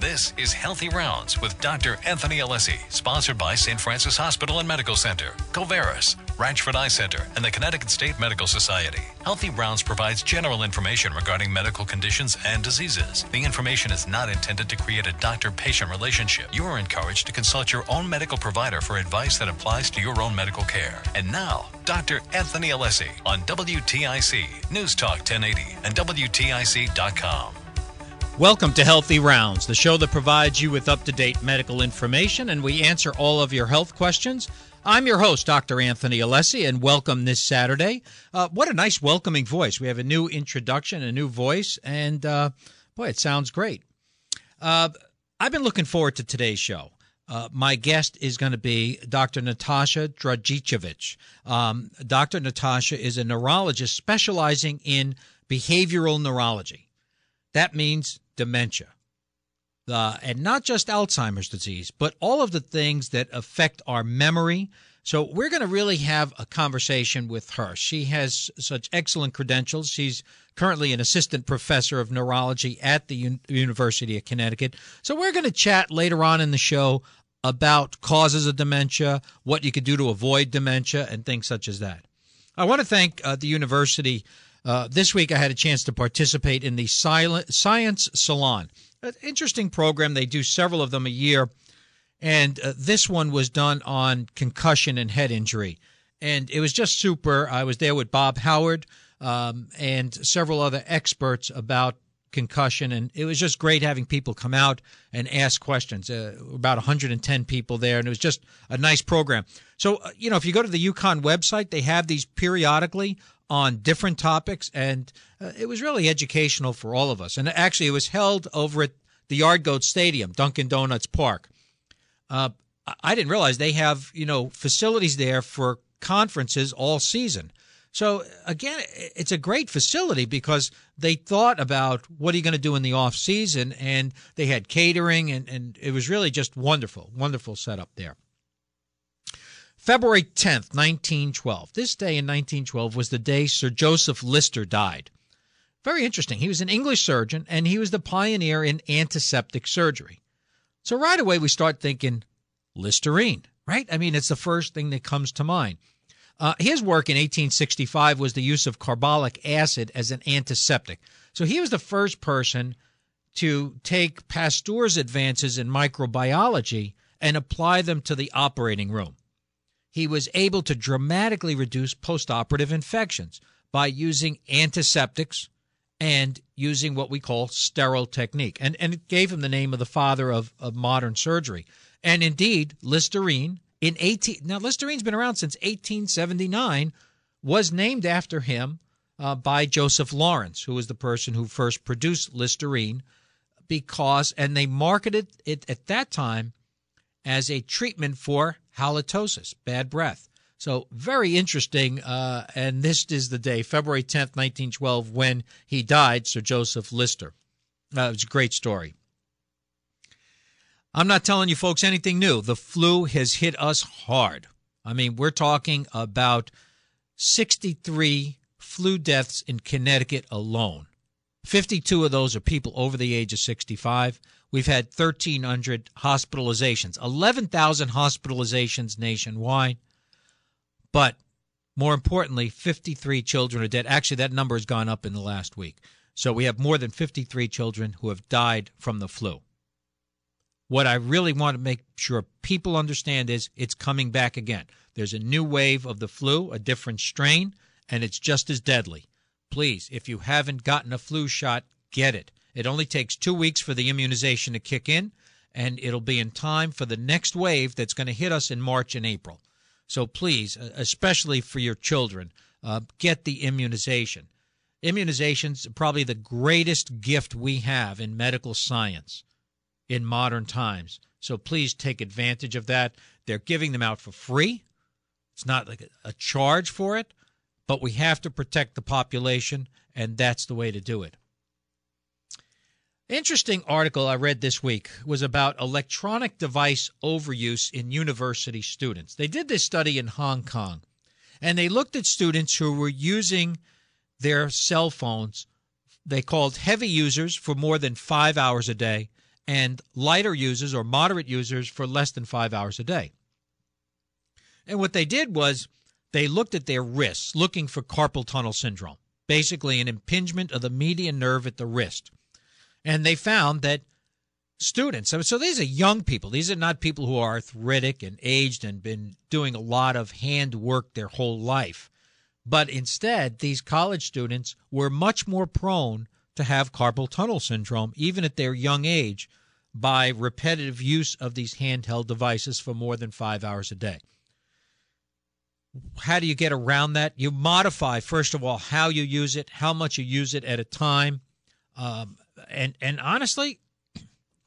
This is Healthy Rounds with Dr. Anthony Alessi, sponsored by St. Francis Hospital and Medical Center, Covaris, Ranchford Eye Center, and the Connecticut State Medical Society. Healthy Rounds provides general information regarding medical conditions and diseases. The information is not intended to create a doctor patient relationship. You are encouraged to consult your own medical provider for advice that applies to your own medical care. And now, Dr. Anthony Alessi on WTIC, News Talk 1080, and WTIC.com. Welcome to Healthy Rounds, the show that provides you with up to date medical information and we answer all of your health questions. I'm your host, Dr. Anthony Alessi, and welcome this Saturday. Uh, what a nice welcoming voice. We have a new introduction, a new voice, and uh, boy, it sounds great. Uh, I've been looking forward to today's show. Uh, my guest is going to be Dr. Natasha Dragicevic. Um, Dr. Natasha is a neurologist specializing in behavioral neurology. That means dementia. And not just Alzheimer's disease, but all of the things that affect our memory. So, we're going to really have a conversation with her. She has such excellent credentials. She's currently an assistant professor of neurology at the University of Connecticut. So, we're going to chat later on in the show about causes of dementia, what you could do to avoid dementia, and things such as that. I want to thank uh, the university uh, this week, I had a chance to participate in the Silent Science Salon. An interesting program. They do several of them a year. And uh, this one was done on concussion and head injury. And it was just super. I was there with Bob Howard um, and several other experts about concussion. And it was just great having people come out and ask questions. Uh, about 110 people there. And it was just a nice program. So, uh, you know, if you go to the UConn website, they have these periodically on different topics, and uh, it was really educational for all of us. And actually, it was held over at the Yard Goat Stadium, Dunkin' Donuts Park. Uh, I didn't realize they have you know facilities there for conferences all season. So again, it's a great facility because they thought about what are you going to do in the off season, and they had catering, and, and it was really just wonderful, wonderful setup there. February 10th, 1912. This day in 1912 was the day Sir Joseph Lister died. Very interesting. He was an English surgeon and he was the pioneer in antiseptic surgery. So right away we start thinking Listerine, right? I mean, it's the first thing that comes to mind. Uh, his work in 1865 was the use of carbolic acid as an antiseptic. So he was the first person to take Pasteur's advances in microbiology and apply them to the operating room he was able to dramatically reduce postoperative infections by using antiseptics and using what we call sterile technique. And, and it gave him the name of the father of, of modern surgery. And indeed, Listerine in 18 now Listerine's been around since 1879 was named after him uh, by Joseph Lawrence, who was the person who first produced Listerine because and they marketed it at that time as a treatment for halitosis, bad breath. So very interesting. Uh, and this is the day, February 10th, 1912, when he died, Sir Joseph Lister. Uh, it was a great story. I'm not telling you folks anything new. The flu has hit us hard. I mean, we're talking about 63 flu deaths in Connecticut alone. 52 of those are people over the age of 65. We've had 1,300 hospitalizations, 11,000 hospitalizations nationwide. But more importantly, 53 children are dead. Actually, that number has gone up in the last week. So we have more than 53 children who have died from the flu. What I really want to make sure people understand is it's coming back again. There's a new wave of the flu, a different strain, and it's just as deadly. Please, if you haven't gotten a flu shot, get it. It only takes two weeks for the immunization to kick in, and it'll be in time for the next wave that's going to hit us in March and April. So please, especially for your children, uh, get the immunization. Immunization's probably the greatest gift we have in medical science in modern times. So please take advantage of that. They're giving them out for free. It's not like a charge for it, but we have to protect the population, and that's the way to do it. Interesting article I read this week was about electronic device overuse in university students. They did this study in Hong Kong and they looked at students who were using their cell phones. They called heavy users for more than five hours a day and lighter users or moderate users for less than five hours a day. And what they did was they looked at their wrists, looking for carpal tunnel syndrome, basically an impingement of the median nerve at the wrist. And they found that students, so these are young people, these are not people who are arthritic and aged and been doing a lot of hand work their whole life. But instead, these college students were much more prone to have carpal tunnel syndrome, even at their young age, by repetitive use of these handheld devices for more than five hours a day. How do you get around that? You modify, first of all, how you use it, how much you use it at a time. Um, and, and honestly,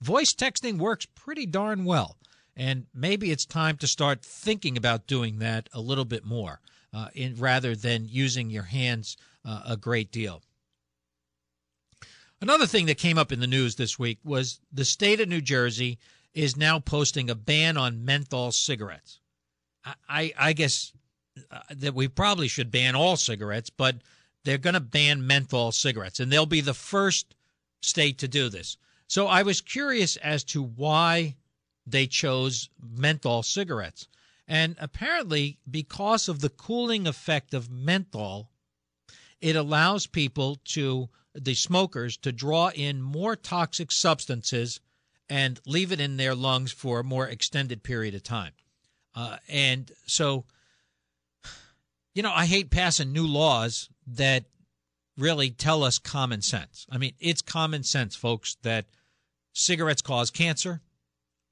voice texting works pretty darn well. And maybe it's time to start thinking about doing that a little bit more uh, in, rather than using your hands uh, a great deal. Another thing that came up in the news this week was the state of New Jersey is now posting a ban on menthol cigarettes. I, I, I guess uh, that we probably should ban all cigarettes, but they're going to ban menthol cigarettes, and they'll be the first state to do this. So I was curious as to why they chose menthol cigarettes. And apparently, because of the cooling effect of menthol, it allows people to the smokers to draw in more toxic substances and leave it in their lungs for a more extended period of time. Uh, and so, you know, I hate passing new laws that really tell us common sense. I mean, it's common sense, folks, that cigarettes cause cancer.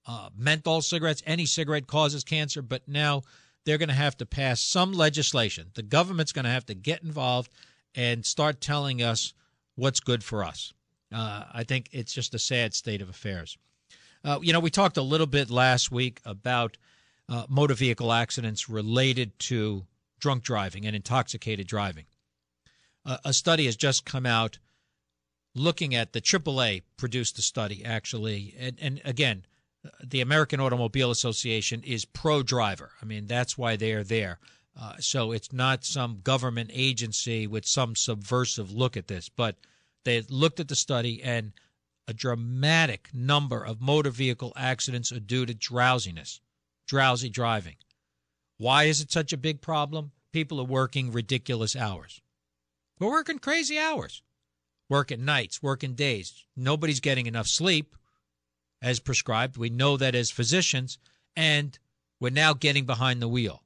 Uh, menthol cigarettes, any cigarette causes cancer, but now they're going to have to pass some legislation. The government's going to have to get involved and start telling us what's good for us. Uh, I think it's just a sad state of affairs. Uh, you know, we talked a little bit last week about uh, motor vehicle accidents related to drunk driving and intoxicated driving. A study has just come out looking at the AAA produced a study actually, and, and again, the American Automobile Association is pro driver. I mean, that's why they are there. Uh, so it's not some government agency with some subversive look at this, but they looked at the study and a dramatic number of motor vehicle accidents are due to drowsiness, drowsy driving. Why is it such a big problem? People are working ridiculous hours. We're working crazy hours. Working nights, working days. Nobody's getting enough sleep as prescribed. We know that as physicians, and we're now getting behind the wheel.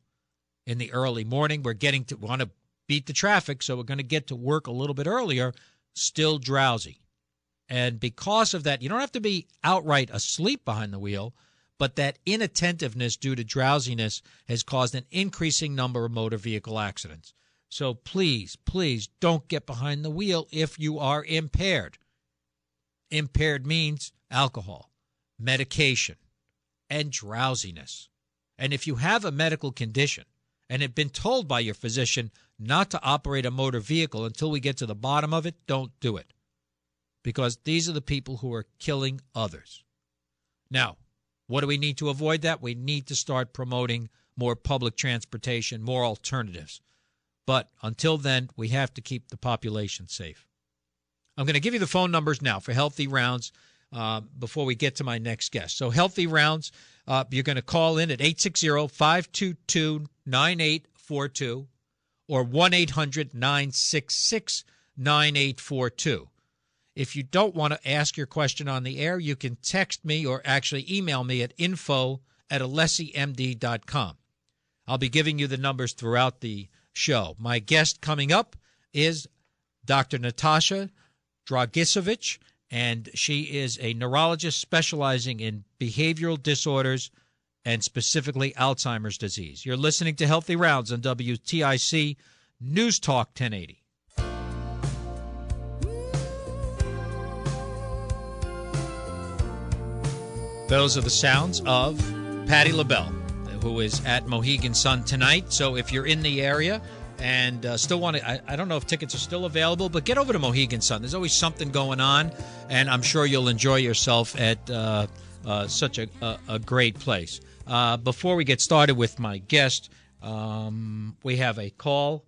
In the early morning, we're getting to want to beat the traffic, so we're going to get to work a little bit earlier still drowsy. And because of that, you don't have to be outright asleep behind the wheel, but that inattentiveness due to drowsiness has caused an increasing number of motor vehicle accidents. So please, please don't get behind the wheel if you are impaired. Impaired means alcohol, medication, and drowsiness. And if you have a medical condition and have been told by your physician not to operate a motor vehicle until we get to the bottom of it, don't do it. Because these are the people who are killing others. Now, what do we need to avoid that? We need to start promoting more public transportation, more alternatives. But until then, we have to keep the population safe. I'm going to give you the phone numbers now for Healthy Rounds uh, before we get to my next guest. So, Healthy Rounds, uh, you're going to call in at 860 522 9842 or 1 800 966 9842. If you don't want to ask your question on the air, you can text me or actually email me at info at alessimd.com. I'll be giving you the numbers throughout the show. My guest coming up is Dr. Natasha Dragicevic, and she is a neurologist specializing in behavioral disorders and specifically Alzheimer's disease. You're listening to Healthy Rounds on WTIC News Talk 1080. Those are the sounds of Patti LaBelle, who is at Mohegan Sun tonight. So if you're in the area and uh, still want to, I, I, don't know if tickets are still available, but get over to Mohegan Sun. There's always something going on, and I'm sure you'll enjoy yourself at uh, uh, such a, a, a great place. Uh, before we get started with my guest, um, we have a call.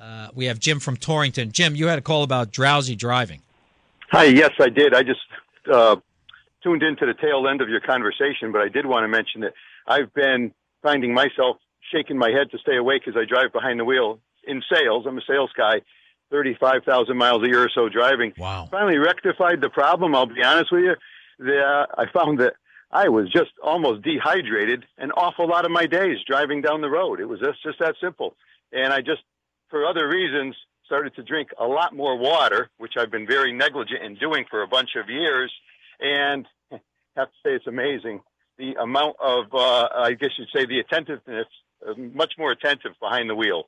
Uh, we have Jim from Torrington. Jim, you had a call about drowsy driving. Hi, yes, I did. I just uh, tuned into the tail end of your conversation, but I did want to mention that I've been finding myself shaking my head to stay awake as I drive behind the wheel in sales. I'm a sales guy, 35,000 miles a year or so driving. Wow. Finally rectified the problem. I'll be honest with you. The, uh, I found that I was just almost dehydrated an awful lot of my days driving down the road. It was just, just that simple. And I just, for other reasons, started to drink a lot more water, which I've been very negligent in doing for a bunch of years. And I have to say it's amazing the amount of, uh, I guess you'd say, the attentiveness, uh, much more attentive behind the wheel.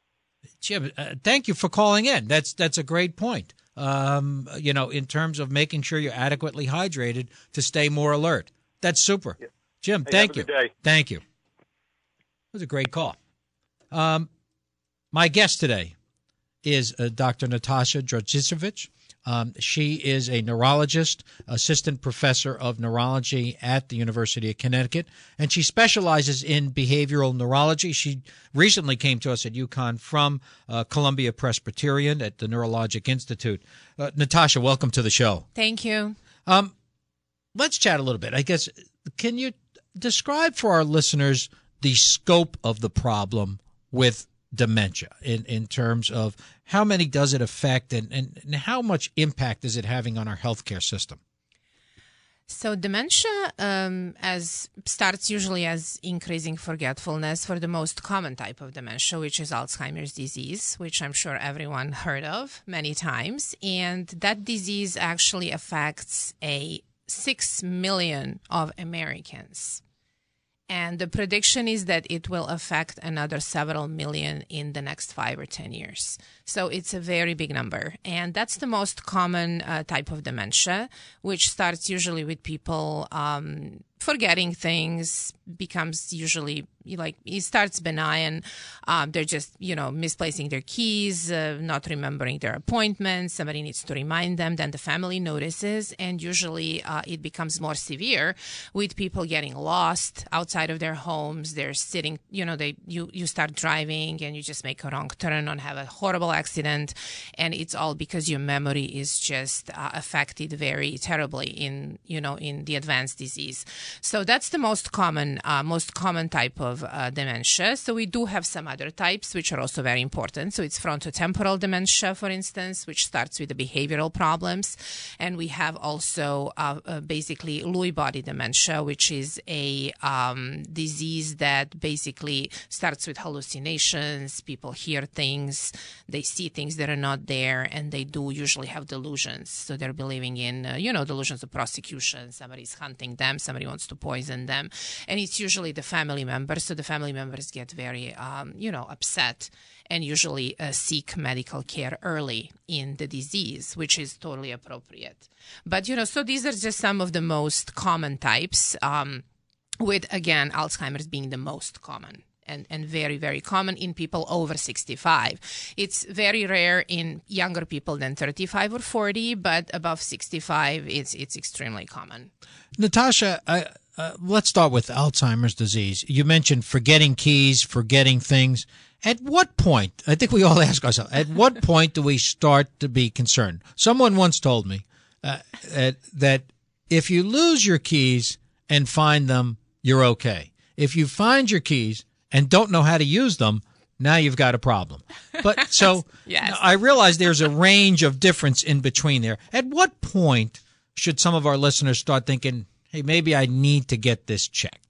Jim, uh, thank you for calling in. That's that's a great point. Um, you know, in terms of making sure you're adequately hydrated to stay more alert. That's super. Yeah. Jim, Hey, thank you. a good day. Thank you. It was a great call. Um, my guest today is uh, Dr. Natasha Dragicevic. Um, she is a neurologist, assistant professor of neurology at the University of Connecticut, and she specializes in behavioral neurology. She recently came to us at UConn from uh, Columbia Presbyterian at the Neurologic Institute. Uh, Natasha, welcome to the show. Thank you. Um, let's chat a little bit. I guess, can you describe for our listeners the scope of the problem with dementia in, in terms of how many does it affect and, and, and how much impact is it having on our healthcare system? So dementia um, as starts usually as increasing forgetfulness for the most common type of dementia, which is Alzheimer's disease, which I'm sure everyone heard of many times. And that disease actually affects a six million of Americans. And the prediction is that it will affect another several million in the next five or 10 years. So it's a very big number. And that's the most common uh, type of dementia, which starts usually with people um, forgetting things, becomes usually like it starts benign. Um, they're just, you know, misplacing their keys, uh, not remembering their appointments. Somebody needs to remind them. Then the family notices, and usually uh, it becomes more severe with people getting lost outside of their homes. They're sitting, you know, they you you start driving and you just make a wrong turn and have a horrible accident, and it's all because your memory is just uh, affected very terribly in you know in the advanced disease. So that's the most common uh, most common type of uh, dementia. So we do have some other types which are also very important. So it's frontotemporal dementia, for instance, which starts with the behavioral problems, and we have also uh, uh, basically Lewy body dementia, which is a um, disease that basically starts with hallucinations. People hear things, they see things that are not there, and they do usually have delusions. So they're believing in, uh, you know, delusions of prosecution. Somebody's hunting them, somebody wants to poison them, and it's usually the family members. So the family members get very, um, you know, upset and usually uh, seek medical care early in the disease, which is totally appropriate. But, you know, so these are just some of the most common types, um, with again, Alzheimer's being the most common. And, and very, very common in people over 65. It's very rare in younger people than 35 or 40, but above 65, it's, it's extremely common. Natasha, I, uh, let's start with Alzheimer's disease. You mentioned forgetting keys, forgetting things. At what point, I think we all ask ourselves, at what point do we start to be concerned? Someone once told me uh, that if you lose your keys and find them, you're okay. If you find your keys and don't know how to use them, now you've got a problem. But so Yes. I realize there's a range of difference in between there. At what point should some of our listeners start thinking, hey, maybe I need to get this checked?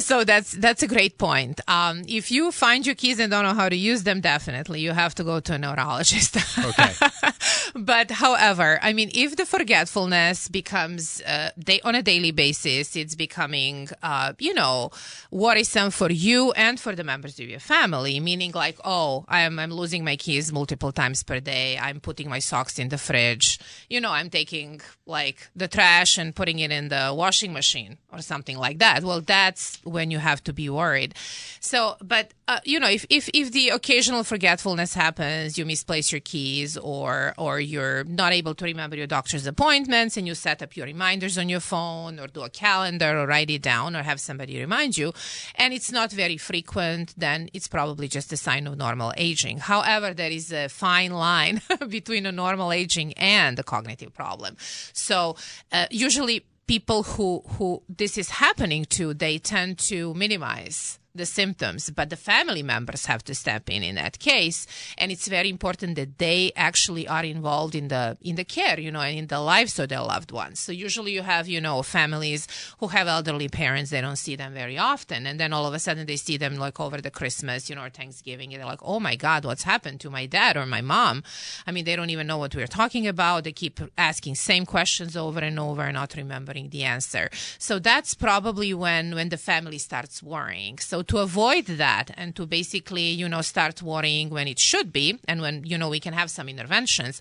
So that's that's a great point. Um, if you find your keys and don't know how to use them, definitely you have to go to a neurologist. Okay. but however, I mean, if the forgetfulness becomes uh, day on a daily basis, it's becoming, uh, you know, worrisome for you and for the members of your family. Meaning, like, oh, I'm I'm losing my keys multiple times per day. I'm putting my socks in the fridge. You know, I'm taking like the trash and putting it in the washing machine or something like that. Well, that's when you have to be worried. So, but uh, you know, if, if if the occasional forgetfulness happens, you misplace your keys, or or you're not able to remember your doctor's appointments, and you set up your reminders on your phone, or do a calendar, or write it down, or have somebody remind you, and it's not very frequent, then it's probably just a sign of normal aging. However, there is a fine line between a normal aging and a cognitive problem. So, uh, usually people who who this is happening to, they tend to minimize the symptoms, but the family members have to step in in that case. And it's very important that they actually are involved in the in the care, you know, and in the lives of their loved ones. So usually you have, you know, families who have elderly parents, they don't see them very often, and then all of a sudden they see them like over the Christmas, you know, or Thanksgiving, and they're like, oh my God, what's happened to my dad or my mom? I mean, they don't even know what we're talking about. They keep asking same questions over and over, not remembering the answer. So that's probably when when the family starts worrying. So to avoid that and to basically, you know, start worrying when it should be and when, you know, we can have some interventions,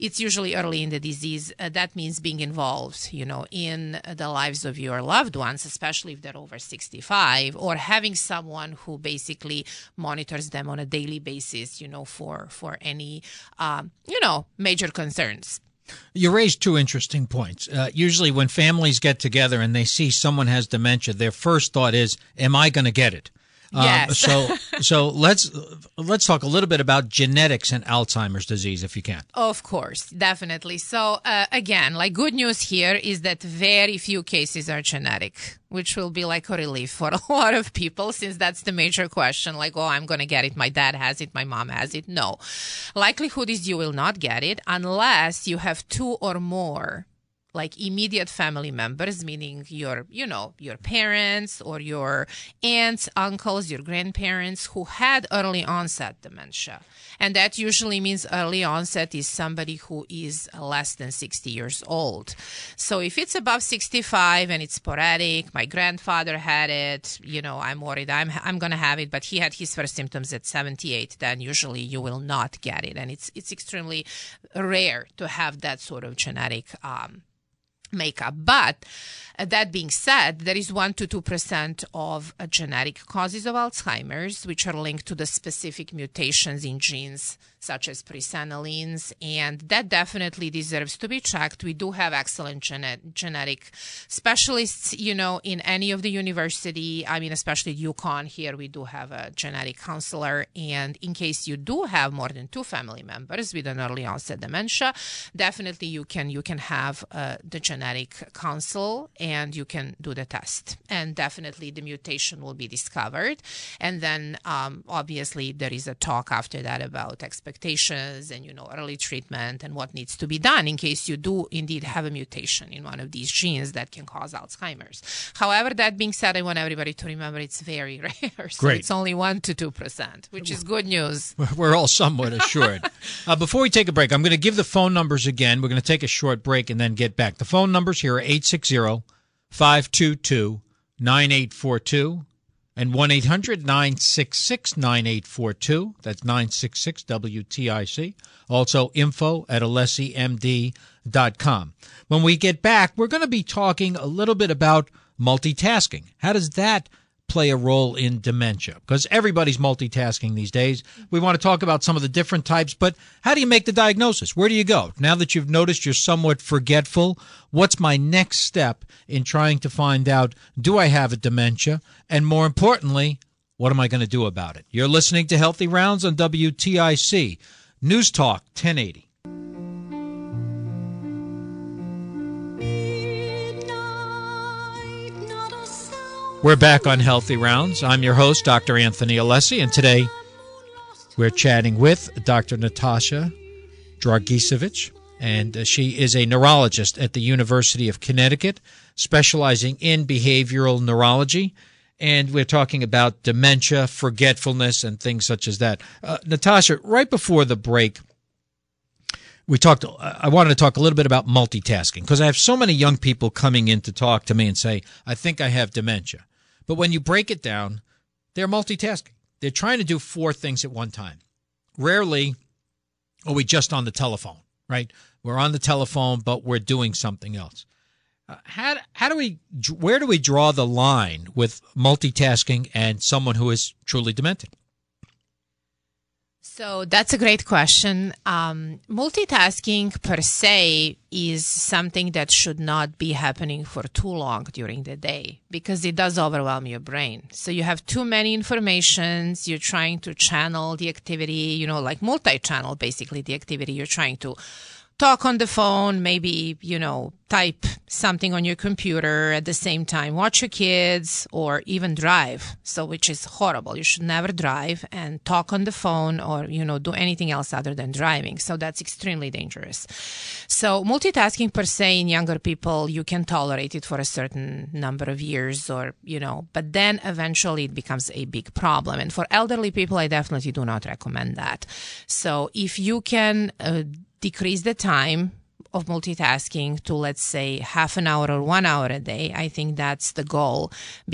it's usually early in the disease. Uh, that means being involved, you know, in the lives of your loved ones, especially if they're over 65 or having someone who basically monitors them on a daily basis, you know, for, for any, um, you know, major concerns. You raised two interesting points. Uh, usually, when families get together and they see someone has dementia, their first thought is, "Am I going to get it?" Yes. Uh, so, so let's let's talk a little bit about genetics and Alzheimer's disease, if you can. Of course, definitely. So, uh, again, like good news here is that very few cases are genetic, which will be like a relief for a lot of people, since that's the major question. Like, oh, I'm going to get it. My dad has it. My mom has it. No, likelihood is you will not get it unless you have two or more like immediate family members, meaning your, you know, your parents or your aunts, uncles, your grandparents who had early onset dementia. And that usually means early onset is somebody who is less than 60 years old. So if it's above 65 and it's sporadic, my grandfather had it, you know, I'm worried I'm, I'm going to have it, but he had his first symptoms at 78, then usually you will not get it. And it's, it's extremely rare to have that sort of genetic, um, makeup. But that being said, there is 1 to 2% of uh, genetic causes of Alzheimer's, which are linked to the specific mutations in genes such as presenilins, and that definitely deserves to be checked. We do have excellent genetic specialists, you know, in any of the university. I mean, especially UConn here, we do have a genetic counselor. And in case you do have more than two family members with an early onset dementia, definitely you can you can have uh, the genetic counsel and you can do the test. And definitely the mutation will be discovered. And then um, obviously there is a talk after that about expectations and, you know, early treatment and what needs to be done in case you do indeed have a mutation in one of these genes that can cause Alzheimer's. However, that being said, I want everybody to remember it's very rare. So Great. it's only 1% to 2%, which is good news. We're all somewhat assured. uh, before we take a break, I'm going to give the phone numbers again. We're going to take a short break and then get back. The phone numbers here are 860 522 9842 and 1 800 966 9842. That's 966 WTIC. Also, info at alessimd.com. When we get back, we're going to be talking a little bit about multitasking. How does that play a role in dementia because everybody's multitasking these days. We want to talk about some of the different types, but how do you make the diagnosis? Where do you go? Now that you've noticed you're somewhat forgetful, what's my next step in trying to find out do I have a dementia? And more importantly, what am I going to do about it? You're listening to Healthy Rounds on WTIC News Talk 1080. We're back on Healthy Rounds. I'm your host, Dr. Anthony Alessi, and today we're chatting with Dr. Natasha Dragicevic, and uh, she is a neurologist at the University of Connecticut, specializing in behavioral neurology. And we're talking about dementia, forgetfulness, and things such as that. Uh, Natasha, right before the break, we talked i wanted to talk a little bit about multitasking because i have so many young people coming in to talk to me and say i think i have dementia but when you break it down, they're multitasking. They're trying to do four things at one time. Rarely are we just on the telephone, right? We're on the telephone, but we're doing something else. Uh, how, how do we, where do we draw the line with multitasking and someone who is truly demented? So that's a great question. Um, multitasking per se is something that should not be happening for too long during the day because it does overwhelm your brain. So you have too many informations. You're trying to channel the activity, you know, like multi-channel, basically the activity you're trying to talk on the phone, maybe, you know, type something on your computer at the same time, watch your kids or even drive. So, which is horrible. You should never drive and talk on the phone or, you know, do anything else other than driving. So that's extremely dangerous. So multitasking per se in younger people, you can tolerate it for a certain number of years or, you know, but then eventually it becomes a big problem. And for elderly people, I definitely do not recommend that. So if you can, uh, decrease the time of multitasking to let's say half an hour or one hour a day i think that's the goal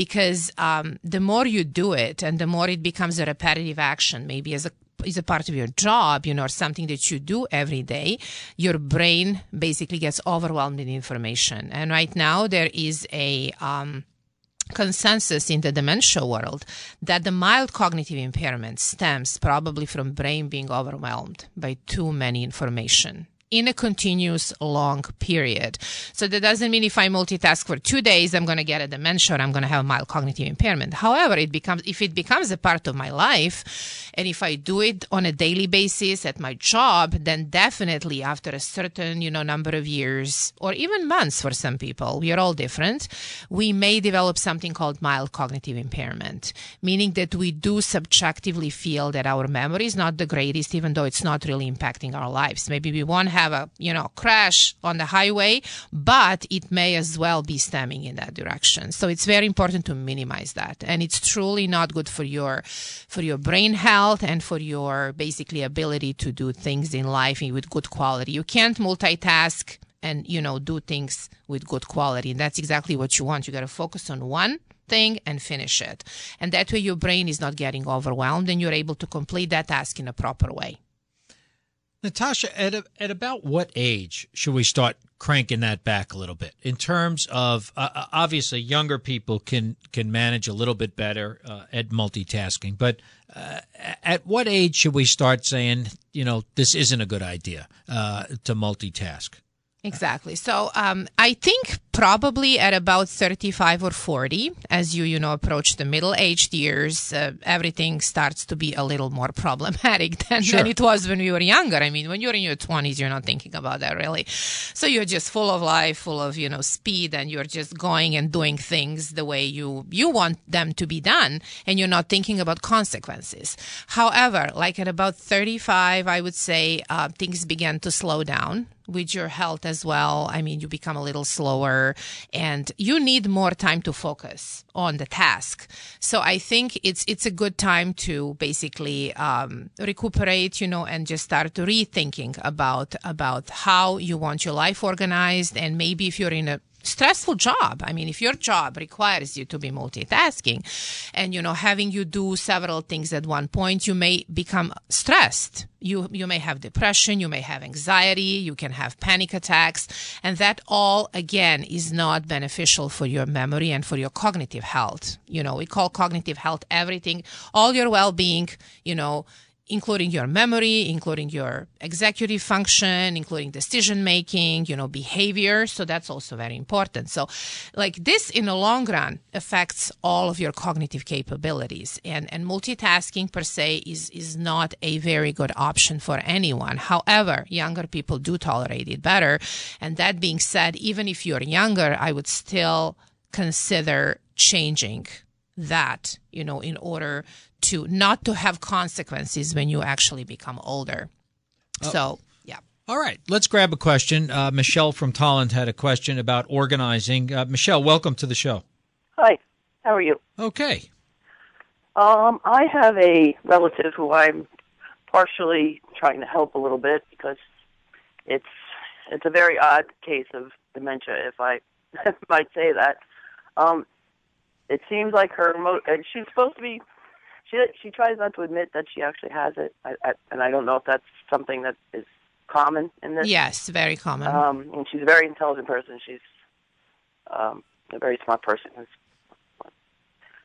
because um, the more you do it and the more it becomes a repetitive action maybe as a is a part of your job, you know, or something that you do every day, your brain basically gets overwhelmed in information. And right now there is a um, consensus in the dementia world that the mild cognitive impairment stems probably from brain being overwhelmed by too many information in a continuous long period. So that doesn't mean if I multitask for two days, I'm going to get a dementia or I'm going to have mild cognitive impairment. However, it becomes, if it becomes a part of my life, and if I do it on a daily basis at my job, then definitely after a certain, you know, number of years or even months for some people, we are all different, we may develop something called mild cognitive impairment, meaning that we do subjectively feel that our memory is not the greatest, even though it's not really impacting our lives. Maybe we won't have have a you know crash on the highway but it may as well be stemming in that direction. So it's very important to minimize that. And it's truly not good for your for your brain health and for your basically ability to do things in life with good quality. You can't multitask and you know do things with good quality. And that's exactly what you want. You got to focus on one thing and finish it. And that way your brain is not getting overwhelmed and you're able to complete that task in a proper way Natasha, at, a, at about what age should we start cranking that back a little bit in terms of uh, uh, obviously younger people can can manage a little bit better uh, at multitasking, but uh, at what age should we start saying, you know, this isn't a good idea uh, to multitask? Exactly. So um, I think probably at about 35 or 40, as you, you know, approach the middle-aged years, uh, everything starts to be a little more problematic than, sure. than it was when we were younger. I mean, when you're in your 20s, you're not thinking about that really. So you're just full of life, full of, you know, speed, and you're just going and doing things the way you, you want them to be done, and you're not thinking about consequences. However, like at about 35, I would say uh, things began to slow down with your health as well. I mean, you become a little slower and you need more time to focus on the task. So I think it's it's a good time to basically um, recuperate, you know, and just start rethinking about about how you want your life organized, and maybe if you're in a stressful job. I mean, if your job requires you to be multitasking and, you know, having you do several things at one point, you may become stressed. You, you may have depression, you may have anxiety, you can have panic attacks. And that all, again, is not beneficial for your memory and for your cognitive health. You know, we call cognitive health everything, all your well-being, you know, including your memory, including your executive function, including decision making, you know, behavior. So that's also very important. So, like this in the long run affects all of your cognitive capabilities. And, and multitasking per se is, is not a very good option for anyone. However, younger people do tolerate it better. And that being said, even if you're younger, I would still consider changing that, you know, in order to not to have consequences when you actually become older. Oh. So, yeah. All right, let's grab a question. Uh, Michelle from Tolland had a question about organizing. Uh, Michelle, welcome to the show. Hi, how are you? Okay. Um, I have a relative who I'm partially trying to help a little bit because it's it's a very odd case of dementia, if I might say that. Um, it seems like her mo- and she's supposed to be she she tries not to admit that she actually has it, I, I, and I don't know if that's something that is common in this. Yes, very common. Um, and she's a very intelligent person. She's um, a very smart person. Who's,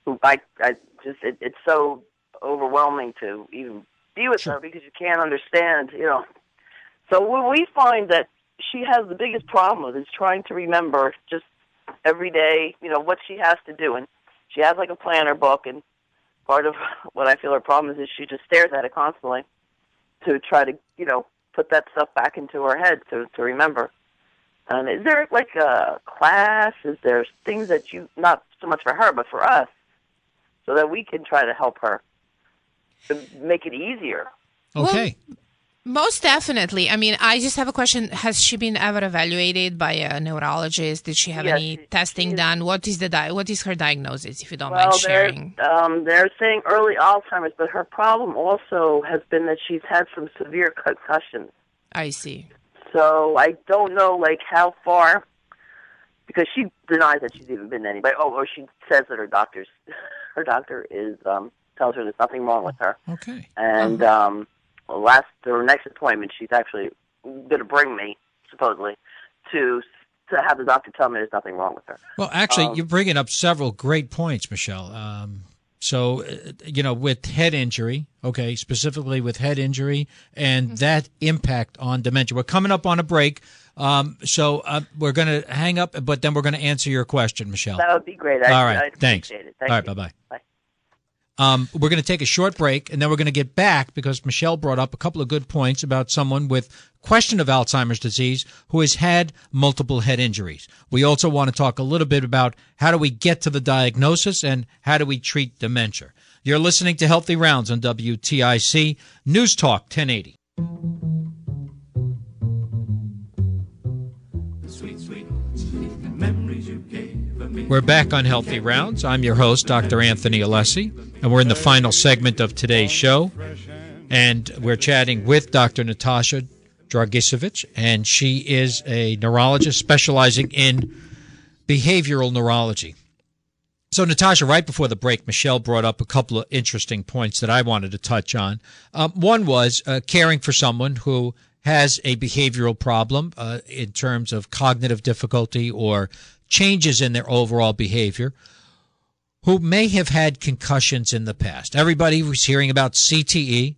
who I I just it, it's so overwhelming to even be with sure. her because you can't understand, you know. So we find that she has the biggest problem with is trying to remember just every day, you know, what she has to do, and she has like a planner book and part of what I feel her problem is is she just stares at it constantly to try to, you know, put that stuff back into her head to to remember. And is there like a class? Is there things that you not so much for her, but for us, so that we can try to help her to make it easier? Okay. Well, most definitely. I mean, I just have a question. Has she been ever evaluated by a neurologist? Did she have Yes, any she- testing she- done? What is the di- what is her diagnosis, if you don't Well, mind they're sharing? um, they're saying early Alzheimer's, but her problem also has been that she's had some severe concussions. I see. So I don't know like how far because she denies that she's even been to anybody. Oh, or she says that her doctor's her doctor is um tells her there's nothing wrong with her. Okay. And Uh-huh. um well, last her next appointment she's actually going to bring me supposedly to to have the doctor tell me there's nothing wrong with her. Well, actually, Um, you're bringing up several great points, Michelle. Um, so, uh, you know, with head injury, okay, specifically with head injury and Mm-hmm. that impact on dementia. We're coming up on a break. Um, so uh, we're going to hang up, but then we're going to answer your question, Michelle. That would be great. I, All right, I'd thanks. it. Thank All right, you. bye-bye. Bye. Um, we're going to take a short break, and then we're going to get back because Michelle brought up a couple of good points about someone with question of Alzheimer's disease who has had multiple head injuries. We also want to talk a little bit about how do we get to the diagnosis and how do we treat dementia. You're listening to Healthy Rounds on WTIC News Talk 1080. We're back on Healthy Rounds. I'm your host, Dr. Anthony Alessi, and we're in the final segment of today's show. And we're chatting with Dr. Natasha Dragicevic, and she is a neurologist specializing in behavioral neurology. So, Natasha, right before the break, Michelle brought up a couple of interesting points that I wanted to touch on. Um, one was uh, caring for someone who has a behavioral problem uh, in terms of cognitive difficulty or changes in their overall behavior, who may have had concussions in the past. Everybody was hearing about CTE.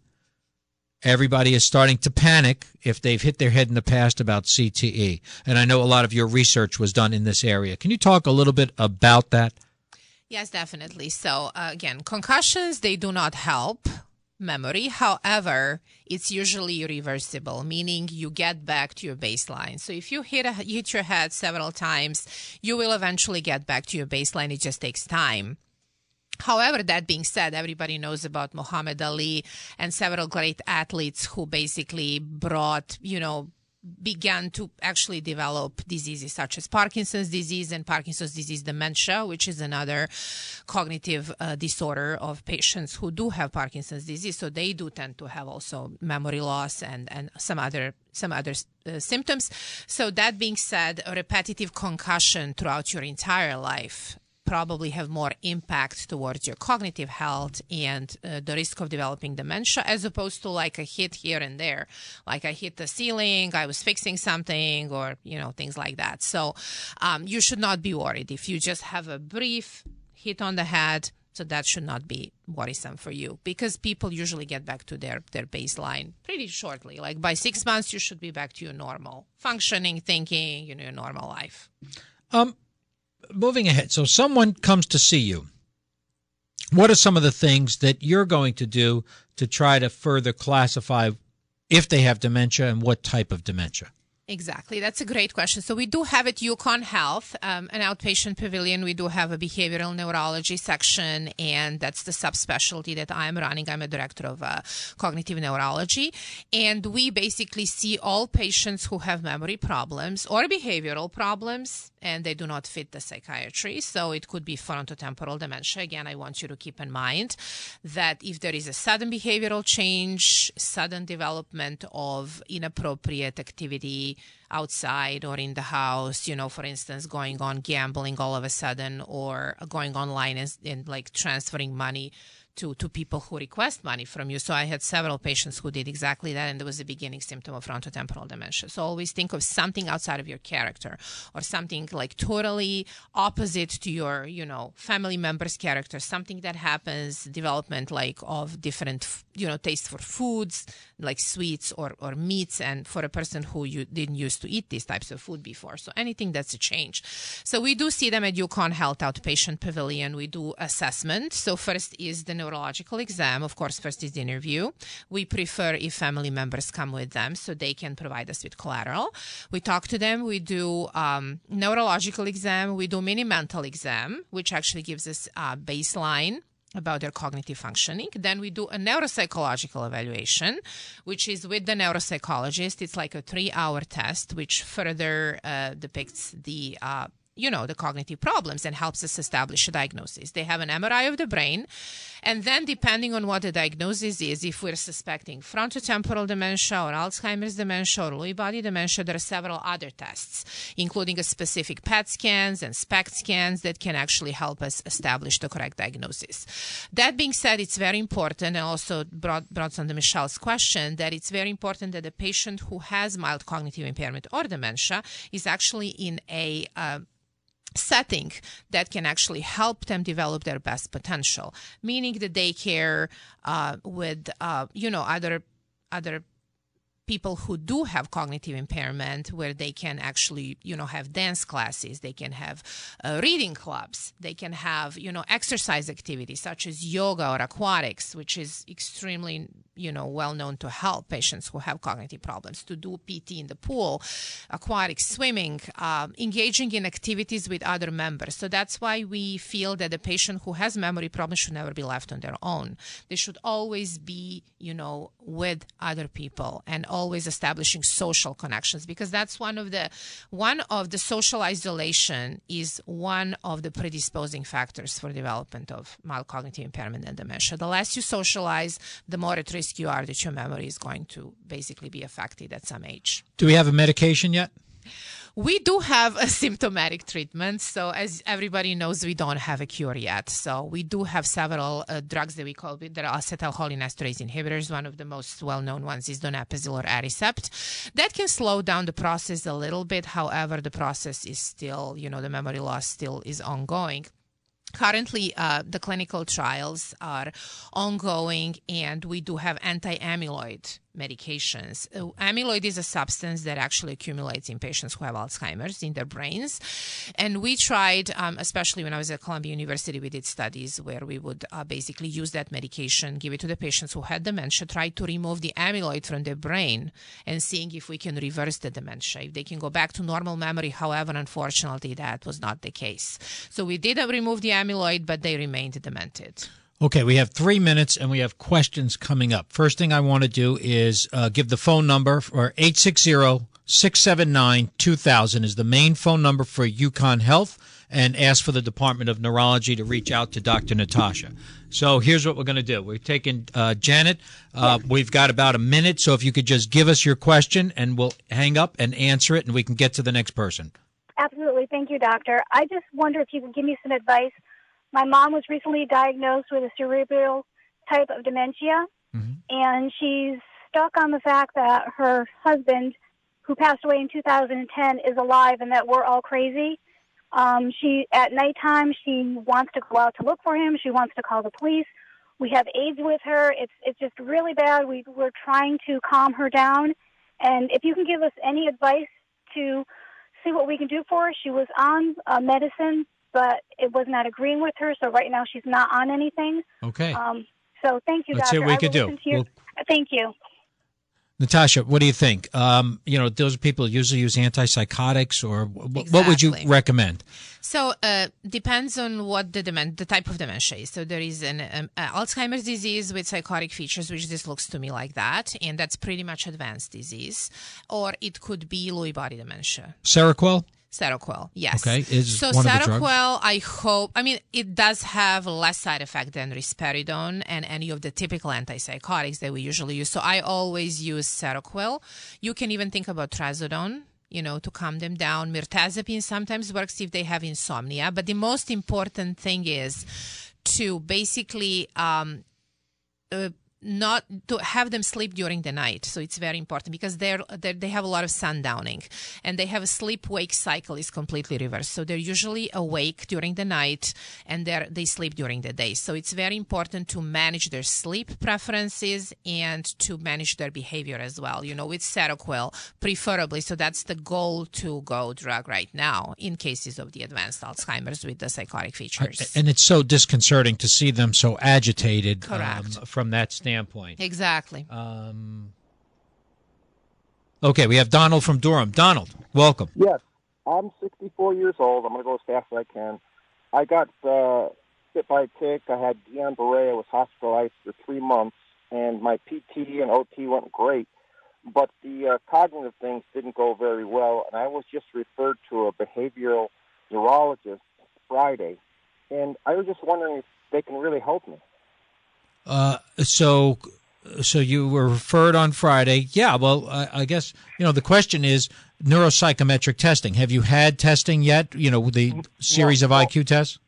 Everybody is starting to panic if they've hit their head in the past about CTE. And I know a lot of your research was done in this area. Can you talk a little bit about that? Yes, definitely. So uh, again, concussions they do not help memory. However, it's usually reversible, meaning you get back to your baseline. So if you hit a, hit your head several times, you will eventually get back to your baseline. It just takes time. However, that being said, everybody knows about Muhammad Ali and several great athletes who basically brought, you know, began to actually develop diseases such as Parkinson's disease and Parkinson's disease dementia, which is another cognitive uh, disorder of patients who do have Parkinson's disease. So they do tend to have also memory loss and, and some other some other uh, symptoms. So that being said, a repetitive concussion throughout your entire life probably have more impact towards your cognitive health and uh, the risk of developing dementia as opposed to like a hit here and there like i hit the ceiling i was fixing something or you know things like that so um, you should not be worried if you just have a brief hit on the head so that should not be worrisome for you because people usually get back to their, their baseline pretty shortly. Like by six months, you should be back to your normal functioning, thinking, you know, your normal life. Um, moving ahead. So someone comes to see you. What are some of the things that you're going to do to try to further classify if they have dementia and what type of dementia? Exactly. That's a great question. So we do have at UConn Health, um, an outpatient pavilion. We do have a behavioral neurology section, and that's the subspecialty that I'm running. I'm a director of uh, cognitive neurology, and we basically see all patients who have memory problems or behavioral problems, and they do not fit the psychiatry. So it could be frontotemporal dementia. Again, I want you to keep in mind that if there is a sudden behavioral change, sudden development of inappropriate activity, outside or in the house, you know, for instance, going on gambling all of a sudden or going online and, and like transferring money to, to people who request money from you. So I had several patients who did exactly that, and there was a beginning symptom of frontotemporal dementia. So always think of something outside of your character or something like totally opposite to your, you know, family member's character, something that happens, development like of different, you know, taste for foods, like sweets or, or meats. And for a person who you didn't used to eat these types of food before. So anything that's a change. So we do see them at UConn Health Outpatient Pavilion. We do assessment. So first is the neurological exam. Of course, first is the interview. We prefer if family members come with them so they can provide us with collateral. We talk to them. We do um, neurological exam. We do mini mental exam, which actually gives us a baseline about their cognitive functioning. Then we do a neuropsychological evaluation, which is with the neuropsychologist. It's like a three hour test, which further uh, depicts the uh, you know, the cognitive problems and helps us establish a diagnosis. They have an MRI of the brain. And then, depending on what the diagnosis is, if we're suspecting frontotemporal dementia or Alzheimer's dementia or Lewy body dementia, there are several other tests, including a specific PET scans and SPECT scans that can actually help us establish the correct diagnosis. That being said, it's very important, and also brought, brought to Michelle's question, that it's very important that the patient who has mild cognitive impairment or dementia is actually in a uh, setting that can actually help them develop their best potential. Meaning the daycare uh, with uh, you know other other people who do have cognitive impairment where they can actually you know have dance classes they can have uh, reading clubs they can have you know exercise activities such as yoga or aquatics which is extremely you know well known to help patients who have cognitive problems to do pt in the pool aquatic swimming uh, engaging in activities with other members. So that's why we feel that the patient who has memory problems should never be left on their own. They should always be you know with other people and always establishing social connections because that's one of the one of the social isolation is one of the predisposing factors for development of mild cognitive impairment and dementia. The less you socialize, the more at risk you are that your memory is going to basically be affected at some age. Do we have a medication yet? We do have a symptomatic treatment. So, as everybody knows, we don't have a cure yet. So, we do have several uh, drugs that we call that are acetylcholinesterase inhibitors. One of the most well known ones is donepezil or Aricept. That can slow down the process a little bit. However, the process is still, you know, the memory loss still is ongoing. Currently, uh, the clinical trials are ongoing, and we do have anti amyloid medications. Uh, amyloid is a substance that actually accumulates in patients who have Alzheimer's in their brains. And we tried, um, especially when I was at Columbia University, we did studies where we would uh, basically use that medication, give it to the patients who had dementia, try to remove the amyloid from their brain and seeing if we can reverse the dementia, if they can go back to normal memory. However, unfortunately, that was not the case. So we did remove the amyloid, but they remained demented. Okay, we have three minutes and we have questions coming up. First thing I want to do is uh, give the phone number for 860 679 2000 is the main phone number for UConn Health and ask for the Department of Neurology to reach out to Dr. Natasha. So here's what we're going to do. We're taking uh, Janet. Uh, we've got about a minute, so if you could just give us your question and we'll hang up and answer it and we can get to the next person. Absolutely. Thank you, doctor. I just wonder if you could give me some advice my mom was recently diagnosed with a cerebral type of dementia, mm-hmm. and she's stuck on the fact that her husband, who passed away in 2010, is alive and that we're all crazy. Um, she at nighttime she wants to go out to look for him. She wants to call the police. We have aides with her. It's it's just really bad. We we're trying to calm her down, and if you can give us any advice to see what we can do for her. She was on uh, medicine but it was not agreeing with her. So right now she's not on anything. Okay. Um, so thank you, Let's doctor. see what we could do. Your... We'll... Thank you. Natasha, what do you think? Um, you know, those people usually use antipsychotics, or w- exactly. what would you recommend? So, uh, depends on what the dement- the type of dementia is. So, there is an um, uh, Alzheimer's disease with psychotic features, which this looks to me like that, and that's pretty much advanced disease, or it could be Lewy body dementia. Seroquel. Seroquel, yes. Okay, is so one Seroquel, I hope. I mean, it does have less side effect than risperidone and any of the typical antipsychotics that we usually use. So I always use Seroquel. You can even think about trazodone. You know, to calm them down. Mirtazapine sometimes works if they have insomnia. But the most important thing is to basically um, uh, not to have them sleep during the night. So it's very important because they're, they're they have a lot of sundowning, and they have a sleep wake cycle is completely reversed. So they're usually awake during the night, and they they sleep during the day. So it's very important to manage their sleep preferences and to manage their behavior as well. You know, with Seroquel, preferably. So that's the goal to go drug right now in cases of the advanced Alzheimer's with the psychotic features. And it's so disconcerting to see them so agitated um, from that standpoint standpoint. Exactly. Um, okay, we have Donald from Durham. Donald, welcome. Yes, I'm 64 years old. I'm going to go as fast as I can. I got uh, bit by a tick. I had Guillain-Barré. I was hospitalized for three months, and my PT and OT went great. But the uh, cognitive things didn't go very well, and I was just referred to a behavioral neurologist Friday. And I was just wondering if they can really help me. Uh, so, so you were referred on Friday. Yeah. Well, I, I, guess you know the question is neuropsychometric testing. Have you had testing yet? You know the series of IQ tests.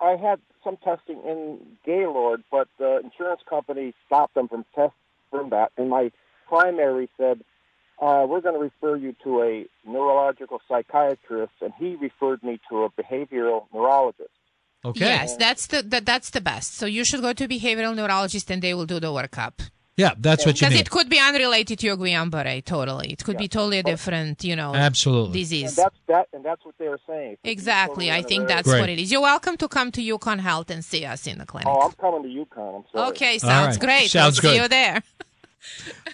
I had some testing in Gaylord, but the insurance company stopped them from test from that. And my primary said, uh, "We're going to refer you to a neurological psychiatrist," and he referred me to a behavioral neurologist. Okay. Yes, that's the, the that's the best. So you should go to a behavioral neurologist and they will do the workup. Yeah, that's what you Because it could be unrelated to your Guillain-Barré, totally. It could yeah. be totally a oh. different, you know, absolutely disease. And that's that, and that's what they were saying. Exactly, I think that's Great. what it is. You're welcome to come to UConn Health and see us in the clinic. Oh, I'm coming to UConn. Okay, sounds right. great. Sounds I'll good. See you there.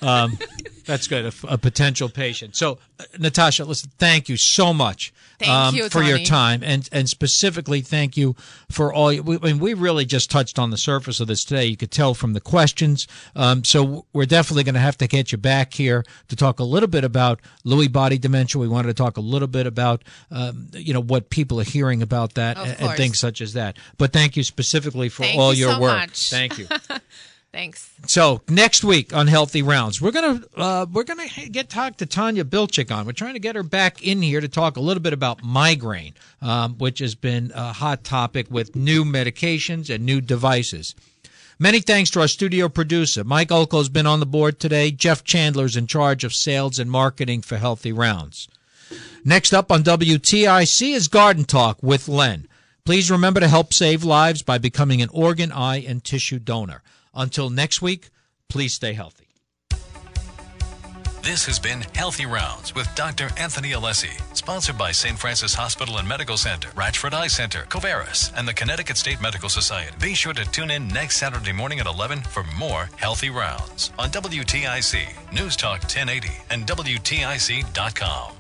um, that's good. A, a, potential patient. So, uh, Natasha, listen. Thank you so much um, you, for your time, and and specifically thank you for all. We, I mean, we really just touched on the surface of this today. You could tell from the questions. Um, so we're definitely going to have to get you back here to talk a little bit about Lewy body dementia. We wanted to talk a little bit about um, you know what people are hearing about that and, and, things such as that. But thank you specifically for thank all you your so work. Much. Thank you. Thanks. So next week on Healthy Rounds, we're gonna uh, we're gonna get talk to Tanya Bilchik on. We're trying to get her back in here to talk a little bit about migraine, um, which has been a hot topic with new medications and new devices. Many thanks to our studio producer. Mike Ulko has been on the board today. Jeff Chandler's in charge of sales and marketing for Healthy Rounds. Next up on WTIC is Garden Talk with Len. Please remember to help save lives by becoming an organ, eye, and tissue donor. Until next week, please stay healthy. This has been Healthy Rounds with Dr. Anthony Alessi, sponsored by St. Francis Hospital and Medical Center, Ratchford Eye Center, Covaris, and the Connecticut State Medical Society. Be sure to tune in next Saturday morning at 11 for more Healthy Rounds on WTIC, News Talk 1080, and WTIC.com.